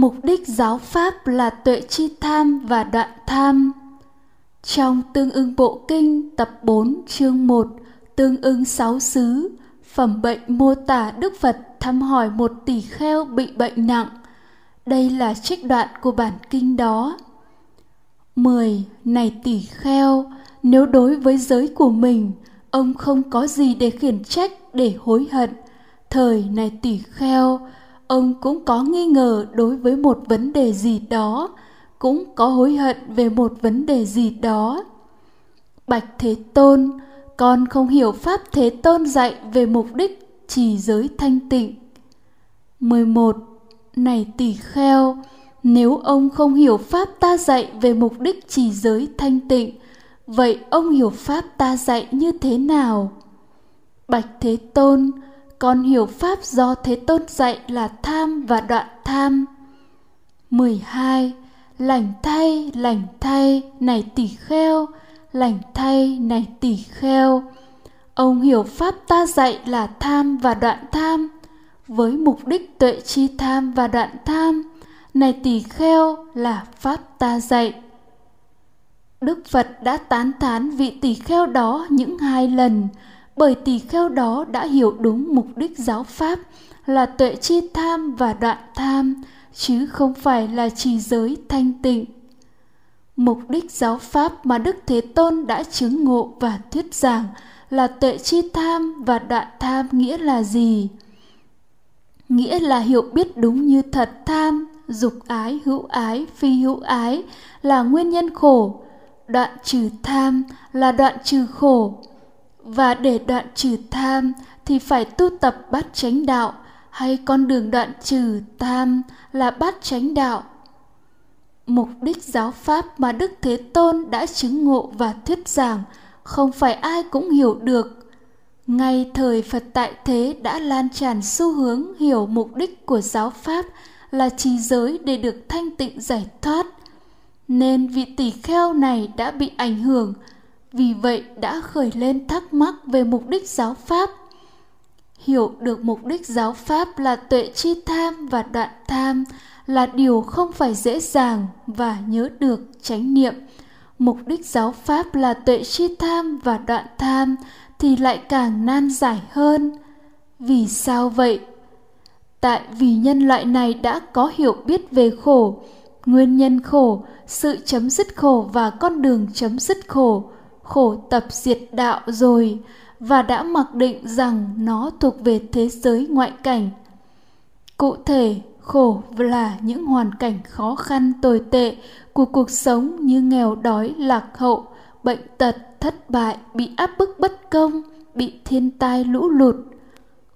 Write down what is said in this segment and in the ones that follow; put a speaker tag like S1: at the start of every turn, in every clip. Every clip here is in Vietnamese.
S1: Mục đích giáo pháp là tuệ chi tham và đoạn tham. Trong tương ưng bộ kinh tập 4 chương 1 tương ưng sáu xứ, phẩm bệnh mô tả Đức Phật thăm hỏi một tỷ kheo bị bệnh nặng. Đây là trích đoạn của bản kinh đó. 10. Này tỷ kheo, nếu đối với giới của mình, ông không có gì để khiển trách, để hối hận. Thời này tỷ kheo, ông cũng có nghi ngờ đối với một vấn đề gì đó cũng có hối hận về một vấn đề gì đó bạch thế tôn con không hiểu pháp thế tôn dạy về mục đích chỉ giới thanh tịnh 11. Này tỷ kheo, nếu ông không hiểu pháp ta dạy về mục đích chỉ giới thanh tịnh, vậy ông hiểu pháp ta dạy như thế nào? Bạch Thế Tôn, con hiểu pháp do Thế Tôn dạy là tham và đoạn tham. 12. Lành thay, lành thay, này tỷ kheo, lành thay, này tỷ kheo. Ông hiểu pháp ta dạy là tham và đoạn tham, với mục đích tuệ chi tham và đoạn tham, này tỷ kheo là pháp ta dạy. Đức Phật đã tán thán vị tỷ kheo đó những hai lần, bởi tỳ kheo đó đã hiểu đúng mục đích giáo pháp là tuệ chi tham và đoạn tham, chứ không phải là trì giới thanh tịnh. Mục đích giáo pháp mà đức thế tôn đã chứng ngộ và thuyết giảng là tuệ chi tham và đoạn tham nghĩa là gì? Nghĩa là hiểu biết đúng như thật tham, dục ái, hữu ái, phi hữu ái là nguyên nhân khổ. Đoạn trừ tham là đoạn trừ khổ và để đoạn trừ tham thì phải tu tập bát chánh đạo, hay con đường đoạn trừ tham là bát chánh đạo. Mục đích giáo pháp mà đức thế tôn đã chứng ngộ và thuyết giảng không phải ai cũng hiểu được. Ngay thời phật tại thế đã lan tràn xu hướng hiểu mục đích của giáo pháp là trì giới để được thanh tịnh giải thoát, nên vị tỷ kheo này đã bị ảnh hưởng vì vậy đã khởi lên thắc mắc về mục đích giáo pháp. Hiểu được mục đích giáo pháp là tuệ chi tham và đoạn tham là điều không phải dễ dàng và nhớ được, chánh niệm. Mục đích giáo pháp là tuệ chi tham và đoạn tham thì lại càng nan giải hơn. Vì sao vậy? Tại vì nhân loại này đã có hiểu biết về khổ. Nguyên nhân khổ, sự chấm dứt khổ và con đường chấm dứt khổ khổ tập diệt đạo rồi và đã mặc định rằng nó thuộc về thế giới ngoại cảnh. Cụ thể, khổ là những hoàn cảnh khó khăn tồi tệ của cuộc sống như nghèo đói, lạc hậu, bệnh tật, thất bại, bị áp bức bất công, bị thiên tai lũ lụt.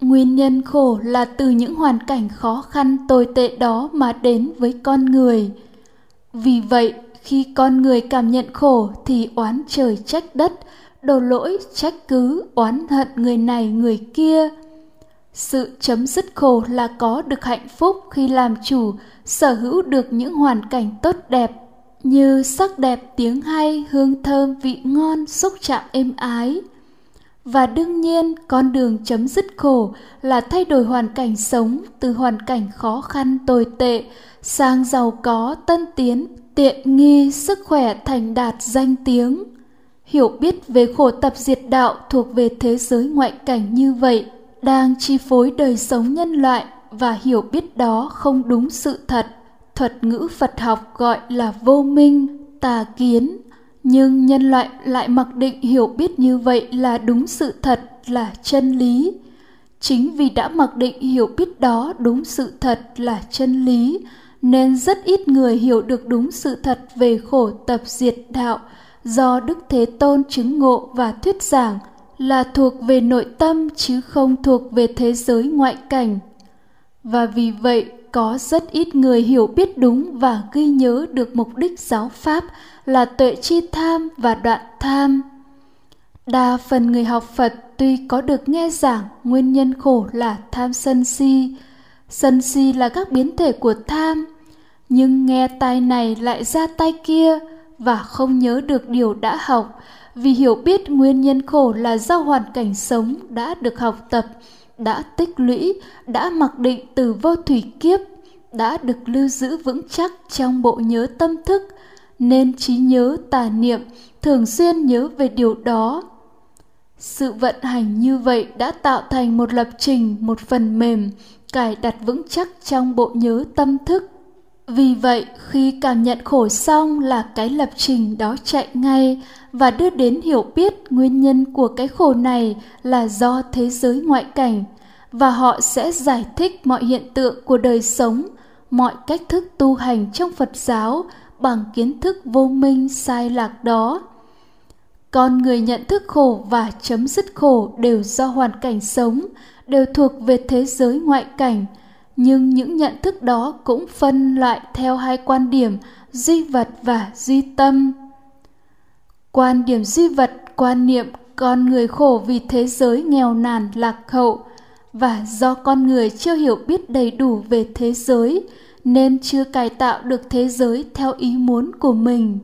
S1: Nguyên nhân khổ là từ những hoàn cảnh khó khăn tồi tệ đó mà đến với con người. Vì vậy khi con người cảm nhận khổ thì oán trời trách đất, đổ lỗi trách cứ oán hận người này người kia. Sự chấm dứt khổ là có được hạnh phúc khi làm chủ, sở hữu được những hoàn cảnh tốt đẹp như sắc đẹp, tiếng hay, hương thơm, vị ngon, xúc chạm êm ái. Và đương nhiên, con đường chấm dứt khổ là thay đổi hoàn cảnh sống từ hoàn cảnh khó khăn tồi tệ sang giàu có, tân tiến tiện nghi sức khỏe thành đạt danh tiếng. Hiểu biết về khổ tập diệt đạo thuộc về thế giới ngoại cảnh như vậy đang chi phối đời sống nhân loại và hiểu biết đó không đúng sự thật. Thuật ngữ phật học gọi là vô minh, tà kiến. Nhưng nhân loại lại mặc định hiểu biết như vậy là đúng sự thật, là chân lý. Chính vì đã mặc định hiểu biết đó đúng sự thật, là chân lý nên rất ít người hiểu được đúng sự thật về khổ tập diệt đạo do Đức Thế Tôn chứng ngộ và thuyết giảng là thuộc về nội tâm chứ không thuộc về thế giới ngoại cảnh. Và vì vậy có rất ít người hiểu biết đúng và ghi nhớ được mục đích giáo pháp là tuệ chi tham và đoạn tham. Đa phần người học Phật tuy có được nghe giảng nguyên nhân khổ là tham sân si, sân si là các biến thể của tham, nhưng nghe tai này lại ra tai kia và không nhớ được điều đã học. Vì hiểu biết nguyên nhân khổ là do hoàn cảnh sống đã được học tập đã tích lũy đã mặc định từ vô thủy kiếp đã được lưu giữ vững chắc trong bộ nhớ tâm thức. Nên trí nhớ tà niệm thường xuyên nhớ về điều đó. Sự vận hành như vậy đã tạo thành một lập trình một phần mềm cài đặt vững chắc trong bộ nhớ tâm thức. Vì vậy, khi cảm nhận khổ xong là cái lập trình đó chạy ngay và đưa đến hiểu biết nguyên nhân của cái khổ này là do thế giới ngoại cảnh và họ sẽ giải thích mọi hiện tượng của đời sống, mọi cách thức tu hành trong phật giáo bằng kiến thức vô minh sai lạc đó. Con người nhận thức khổ và chấm dứt khổ đều do hoàn cảnh sống đều thuộc về thế giới ngoại cảnh, nhưng những nhận thức đó cũng phân loại theo hai quan điểm duy vật và duy tâm. Quan điểm duy vật, quan niệm con người khổ vì thế giới nghèo nàn, lạc hậu, và do con người chưa hiểu biết đầy đủ về thế giới, nên chưa cải tạo được thế giới theo ý muốn của mình.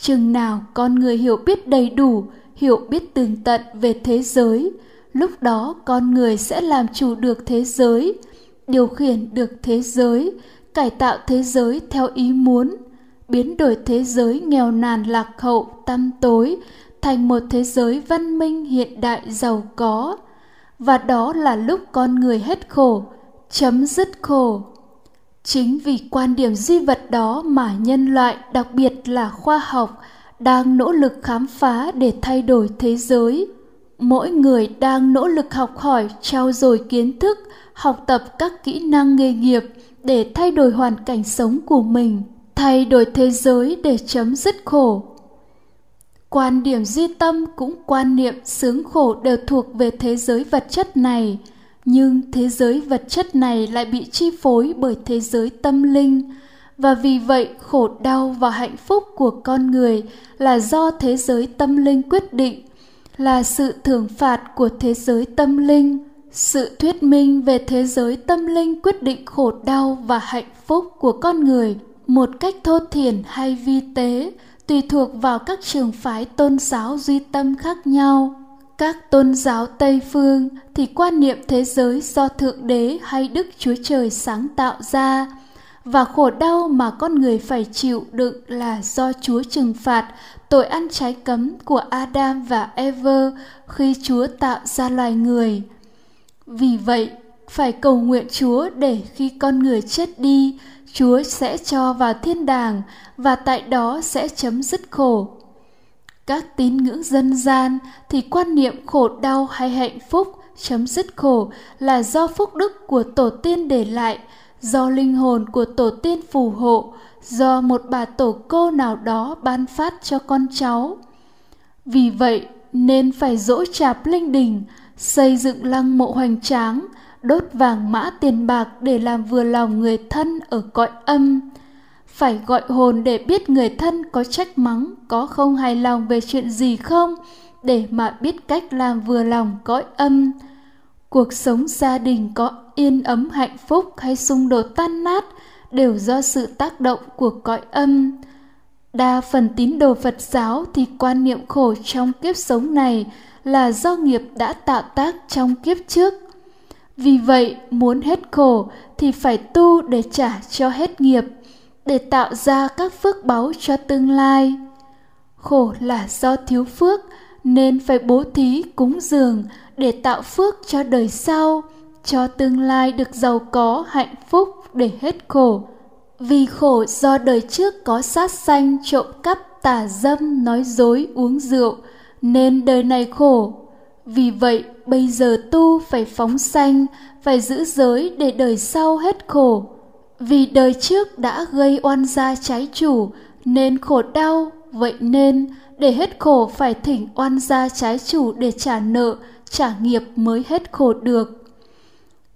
S1: Chừng nào con người hiểu biết đầy đủ, hiểu biết tường tận về thế giới lúc đó con người sẽ làm chủ được thế giới, điều khiển được thế giới, cải tạo thế giới theo ý muốn, biến đổi thế giới nghèo nàn lạc hậu tăm tối thành một thế giới văn minh hiện đại giàu có. Và đó là lúc con người hết khổ, chấm dứt khổ. Chính vì quan điểm duy vật đó mà nhân loại, đặc biệt là khoa học, đang nỗ lực khám phá để thay đổi thế giới mỗi người đang nỗ lực học hỏi, trao dồi kiến thức, học tập các kỹ năng nghề nghiệp để thay đổi hoàn cảnh sống của mình, thay đổi thế giới để chấm dứt khổ. Quan điểm duy tâm cũng quan niệm sướng khổ đều thuộc về thế giới vật chất này. Nhưng thế giới vật chất này lại bị chi phối bởi thế giới tâm linh. Và vì vậy, khổ đau và hạnh phúc của con người là do thế giới tâm linh quyết định là sự thưởng phạt của thế giới tâm linh, sự thuyết minh về thế giới tâm linh quyết định khổ đau và hạnh phúc của con người một cách thô thiển hay vi tế, tùy thuộc vào các trường phái tôn giáo duy tâm khác nhau. Các tôn giáo tây phương thì quan niệm thế giới do thượng đế hay đức chúa trời sáng tạo ra, và khổ đau mà con người phải chịu đựng là do chúa trừng phạt tội ăn trái cấm của adam và eve khi chúa tạo ra loài người. Vì vậy, phải cầu nguyện chúa để khi con người chết đi, chúa sẽ cho vào thiên đàng và tại đó sẽ chấm dứt khổ. Các tín ngưỡng dân gian thì quan niệm khổ đau hay hạnh phúc chấm dứt khổ là do phúc đức của tổ tiên để lại, do linh hồn của tổ tiên phù hộ do một bà tổ cô nào đó ban phát cho con cháu. Vì vậy, nên phải dỗ chạp linh đình, xây dựng lăng mộ hoành tráng, đốt vàng mã tiền bạc để làm vừa lòng người thân ở cõi âm. Phải gọi hồn để biết người thân có trách mắng, có không hài lòng về chuyện gì không, để mà biết cách làm vừa lòng cõi âm. Cuộc sống gia đình có yên ấm hạnh phúc hay xung đột tan nát đều do sự tác động của cõi âm. Đa phần tín đồ phật giáo thì quan niệm khổ trong kiếp sống này là do nghiệp đã tạo tác trong kiếp trước. Vì vậy, muốn hết khổ thì phải tu để trả cho hết nghiệp, để tạo ra các phước báu cho tương lai. Khổ là do thiếu phước, nên phải bố thí cúng dường để tạo phước cho đời sau cho tương lai được giàu có, hạnh phúc để hết khổ. Vì khổ do đời trước có sát sanh trộm cắp, tà dâm, nói dối, uống rượu, nên đời này khổ. Vì vậy, bây giờ tu phải phóng sanh, phải giữ giới để đời sau hết khổ. Vì đời trước đã gây oan gia trái chủ, nên khổ đau, vậy nên để hết khổ phải thỉnh oan gia trái chủ để trả nợ, trả nghiệp mới hết khổ được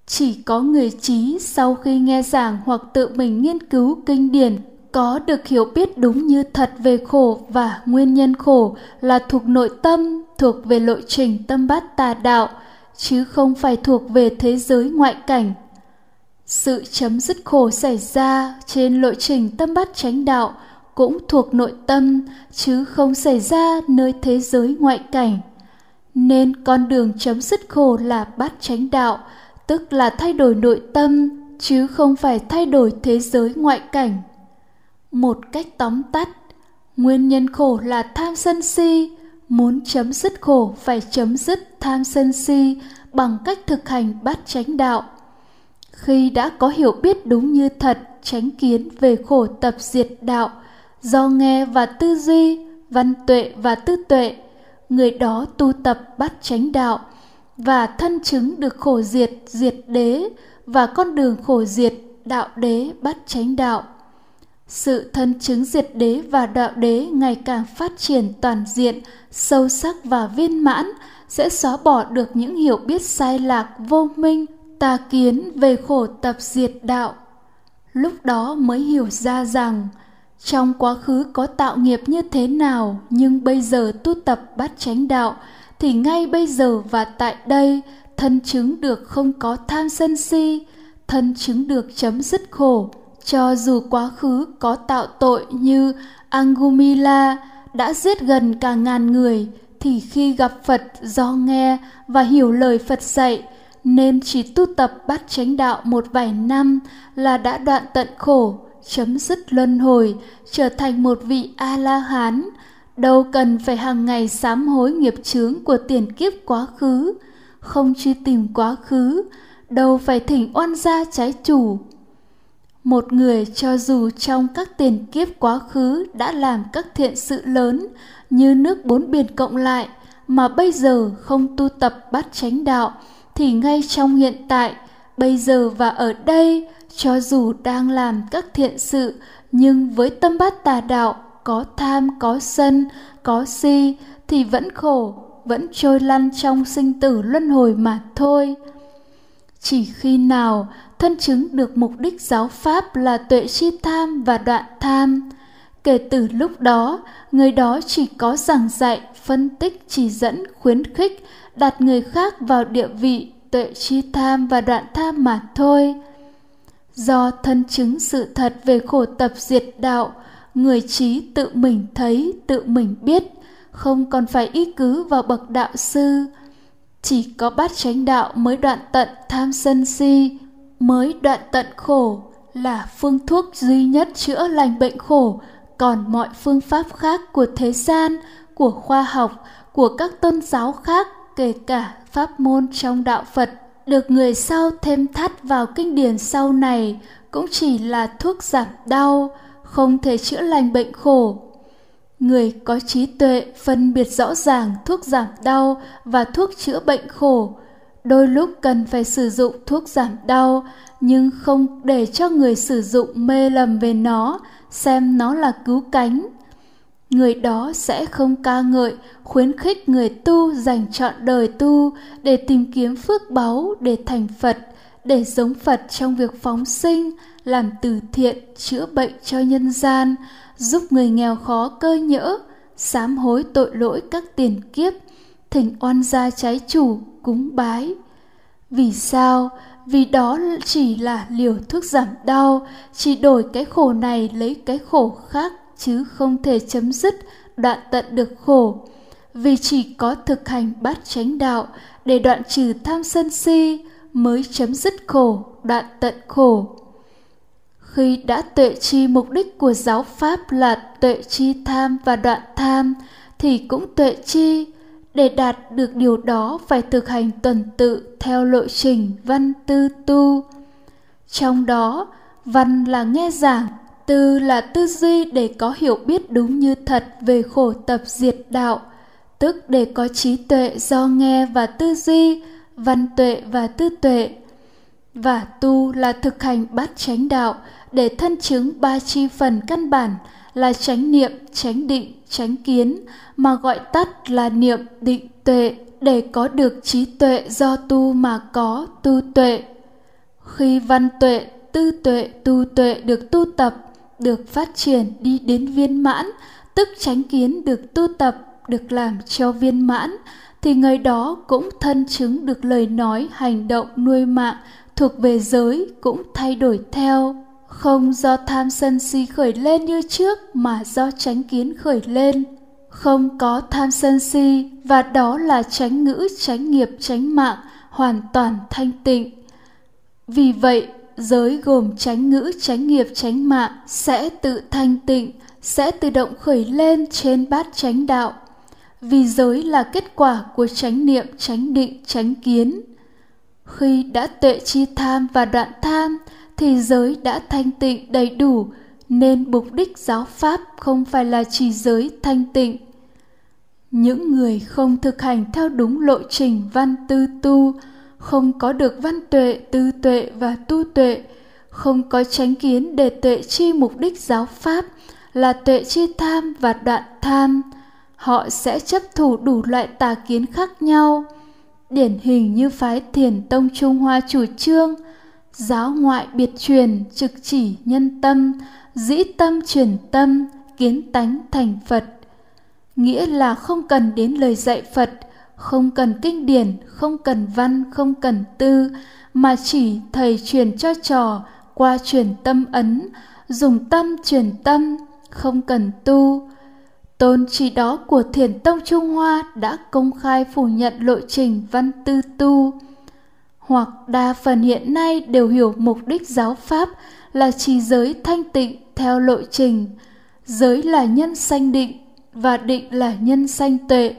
S1: chỉ có người trí sau khi nghe giảng hoặc tự mình nghiên cứu kinh điển có được hiểu biết đúng như thật về khổ và nguyên nhân khổ là thuộc nội tâm, thuộc về lộ trình tâm bát tà đạo, chứ không phải thuộc về thế giới ngoại cảnh. Sự chấm dứt khổ xảy ra trên lộ trình tâm bát chánh đạo cũng thuộc nội tâm, chứ không xảy ra nơi thế giới ngoại cảnh. Nên con đường chấm dứt khổ là bát chánh đạo tức là thay đổi nội tâm, chứ không phải thay đổi thế giới ngoại cảnh. Một cách tóm tắt, nguyên nhân khổ là tham sân si, muốn chấm dứt khổ phải chấm dứt tham sân si bằng cách thực hành bát chánh đạo. Khi đã có hiểu biết đúng như thật tránh kiến về khổ tập diệt đạo, do nghe và tư duy, văn tuệ và tư tuệ, người đó tu tập bát chánh đạo và thân chứng được khổ diệt diệt đế, và con đường khổ diệt, đạo đế bắt chánh đạo. Sự thân chứng diệt đế và đạo đế ngày càng phát triển toàn diện, sâu sắc và viên mãn sẽ xóa bỏ được những hiểu biết sai lạc vô minh, tà kiến về khổ tập diệt đạo. Lúc đó mới hiểu ra rằng, trong quá khứ có tạo nghiệp như thế nào, nhưng bây giờ tu tập bắt chánh đạo thì ngay bây giờ và tại đây thân chứng được không có tham sân si thân chứng được chấm dứt khổ. Cho dù quá khứ có tạo tội như Angumila đã giết gần cả ngàn người thì khi gặp Phật do nghe và hiểu lời Phật dạy nên chỉ tu tập bát chánh đạo một vài năm là đã đoạn tận khổ, chấm dứt luân hồi, trở thành một vị A-la-hán, đâu cần phải hàng ngày sám hối nghiệp chướng của tiền kiếp quá khứ, không truy tìm quá khứ, đâu phải thỉnh oan gia trái chủ. Một người cho dù trong các tiền kiếp quá khứ đã làm các thiện sự lớn như nước bốn biển cộng lại mà bây giờ không tu tập bát chánh đạo thì ngay trong hiện tại bây giờ và ở đây cho dù đang làm các thiện sự nhưng với tâm bát tà đạo có tham, có sân, có si thì vẫn khổ, vẫn trôi lăn trong sinh tử luân hồi mà thôi. Chỉ khi nào thân chứng được mục đích giáo pháp là tuệ chi tham và đoạn tham, kể từ lúc đó, người đó chỉ có giảng dạy, phân tích, chỉ dẫn, khuyến khích, đặt người khác vào địa vị tuệ chi tham và đoạn tham mà thôi. Do thân chứng sự thật về khổ tập diệt đạo người trí tự mình thấy, tự mình biết. Không còn phải y cứ vào bậc đạo sư. Chỉ có bát chánh đạo mới đoạn tận tham sân si, mới đoạn tận khổ, là phương thuốc duy nhất chữa lành bệnh khổ. Còn mọi phương pháp khác của thế gian, của khoa học, của các tôn giáo khác, kể cả pháp môn trong đạo phật, được người sau thêm thắt vào kinh điển sau này, cũng chỉ là thuốc giảm đau không thể chữa lành bệnh khổ. Người có trí tuệ phân biệt rõ ràng thuốc giảm đau và thuốc chữa bệnh khổ. Đôi lúc cần phải sử dụng thuốc giảm đau, nhưng không để cho người sử dụng mê lầm về nó, xem nó là cứu cánh. Người đó sẽ không ca ngợi, khuyến khích người tu dành trọn đời tu để tìm kiếm phước báu để thành phật để giống phật trong việc phóng sinh, làm từ thiện, chữa bệnh cho nhân gian, giúp người nghèo khó cơ nhỡ, sám hối tội lỗi các tiền kiếp thỉnh oan gia trái chủ, cúng bái. Vì sao? Vì đó chỉ là liều thuốc giảm đau, chỉ đổi cái khổ này lấy cái khổ khác, chứ không thể chấm dứt đoạn tận được khổ. Vì chỉ có thực hành bát chánh đạo để đoạn trừ tham sân si mới chấm dứt khổ, đoạn tận khổ. Khi đã tuệ chi mục đích của giáo pháp là tuệ chi tham và đoạn tham, thì cũng tuệ chi để đạt được điều đó phải thực hành tuần tự theo lộ trình văn tư tu. Trong đó, văn là nghe giảng, tư là tư duy để có hiểu biết đúng như thật về khổ tập diệt đạo, tức để có trí tuệ do nghe và tư duy văn tuệ và tư tuệ và tu là thực hành bát chánh đạo để thân chứng ba chi phần căn bản là chánh niệm, chánh định, chánh kiến mà gọi tắt là niệm định tuệ để có được trí tuệ do tu mà có tu tuệ. Khi văn tuệ, tư tuệ, tu tuệ được tu tập, được phát triển đi đến viên mãn, tức chánh kiến được tu tập, được làm cho viên mãn, thì người đó cũng thân chứng được lời nói, hành động, nuôi mạng thuộc về giới cũng thay đổi theo. Không do tham sân si khởi lên như trước mà do tránh kiến khởi lên. Không có tham sân si và đó là tránh ngữ tránh nghiệp tránh mạng hoàn toàn thanh tịnh. Vì vậy giới gồm tránh ngữ, tránh nghiệp, tránh mạng sẽ tự thanh tịnh, sẽ tự động khởi lên trên bát chánh đạo. Vì giới là kết quả của chánh niệm, chánh định, chánh kiến. Khi đã tuệ chi tham và đoạn tham thì giới đã thanh tịnh đầy đủ nên mục đích giáo pháp không phải là chỉ giới thanh tịnh. Những người không thực hành theo đúng lộ trình văn tư tu, không có được văn tuệ, tư tuệ và tu tuệ, không có tránh kiến để tuệ chi mục đích giáo pháp là tuệ chi tham và đoạn tham, họ sẽ chấp thủ đủ loại tà kiến khác nhau. Điển hình như phái thiền tông Trung Hoa chủ trương, giáo ngoại biệt truyền trực chỉ nhân tâm, dĩ tâm truyền tâm, kiến tánh thành Phật. Nghĩa là không cần đến lời dạy Phật, không cần kinh điển, không cần văn, không cần tư, mà chỉ thầy truyền cho trò qua truyền tâm ấn, dùng tâm truyền tâm, không cần tu. Tôn chỉ đó của Thiền Tông Trung Hoa đã công khai phủ nhận lộ trình văn tư tu, hoặc đa phần hiện nay đều hiểu mục đích giáo pháp là trì giới thanh tịnh theo lộ trình. Giới là nhân sanh định và định là nhân sanh tuệ.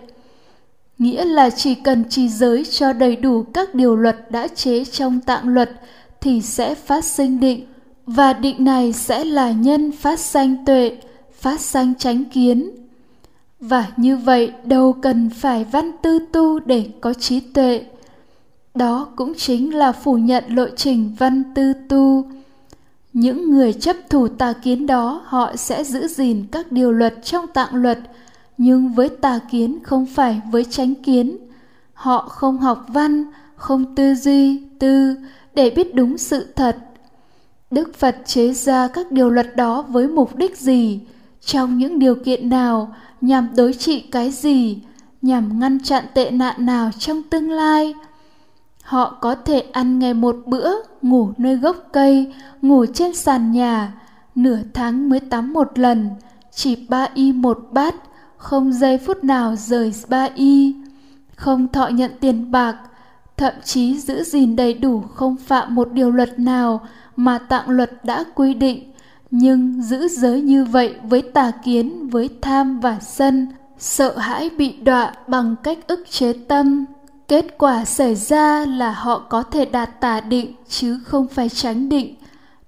S1: Nghĩa là chỉ cần trì giới cho đầy đủ các điều luật đã chế trong tạng luật thì sẽ phát sinh định và định này sẽ là nhân phát sanh tuệ, phát sanh chánh kiến. Và như vậy đâu cần phải văn tư tu để có trí tuệ. Đó cũng chính là phủ nhận lộ trình văn tư tu. Những người chấp thủ tà kiến đó họ sẽ giữ gìn các điều luật trong tạng luật, nhưng với tà kiến không phải với chánh kiến. Họ không học văn, không tư duy, tư để biết đúng sự thật. Đức Phật chế ra các điều luật đó với mục đích gì, trong những điều kiện nào, nhằm đối trị cái gì, nhằm ngăn chặn tệ nạn nào trong tương lai – Họ có thể ăn ngày một bữa, ngủ nơi gốc cây, ngủ trên sàn nhà, nửa tháng mới tắm một lần, chỉ ba y một bát, không giây phút nào rời ba y, không thọ nhận tiền bạc, thậm chí giữ gìn đầy đủ không phạm một điều luật nào mà tạng luật đã quy định, nhưng giữ giới như vậy với tà kiến, với tham và sân, sợ hãi bị đọa bằng cách ức chế tâm, Kết quả xảy ra là họ có thể đạt tà định chứ không phải tránh định,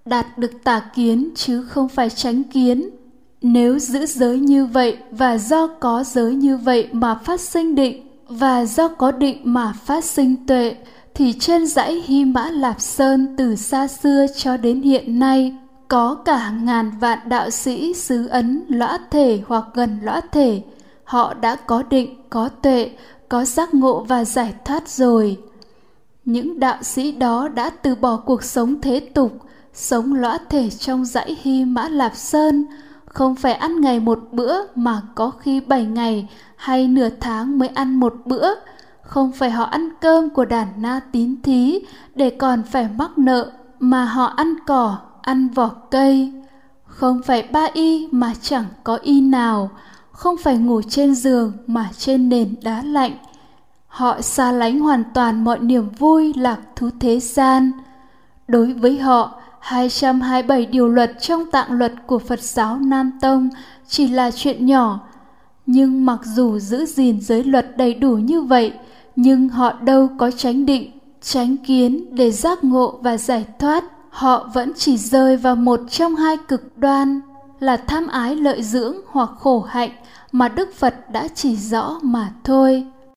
S1: đạt được tà kiến chứ không phải tránh kiến. Nếu giữ giới như vậy và do có giới như vậy mà phát sinh định và do có định mà phát sinh tuệ thì trên dãy Hy Mã Lạp Sơn từ xa xưa cho đến hiện nay có cả ngàn vạn đạo sĩ xứ ấn, lõa thể hoặc gần lõa thể. Họ đã có định, có tuệ, có giác ngộ và giải thoát rồi. Những đạo sĩ đó đã từ bỏ cuộc sống thế tục, sống lõa thể trong dãy hy mã lạp sơn. Không phải ăn ngày một bữa mà có khi bảy ngày hay nửa tháng mới ăn một bữa. Không phải họ ăn cơm của đàn na tín thí để còn phải mắc nợ, mà họ ăn cỏ ăn vỏ cây không phải ba y mà chẳng có y nào không phải ngủ trên giường mà trên nền đá lạnh. Họ xa lánh hoàn toàn mọi niềm vui lạc thú thế gian. Đối với họ, 227 điều luật trong tạng luật của Phật giáo Nam Tông chỉ là chuyện nhỏ. Nhưng mặc dù giữ gìn giới luật đầy đủ như vậy, nhưng họ đâu có tránh định, tránh kiến để giác ngộ và giải thoát. Họ vẫn chỉ rơi vào một trong hai cực đoan là tham ái lợi dưỡng hoặc khổ hạnh mà Đức Phật đã chỉ rõ mà thôi.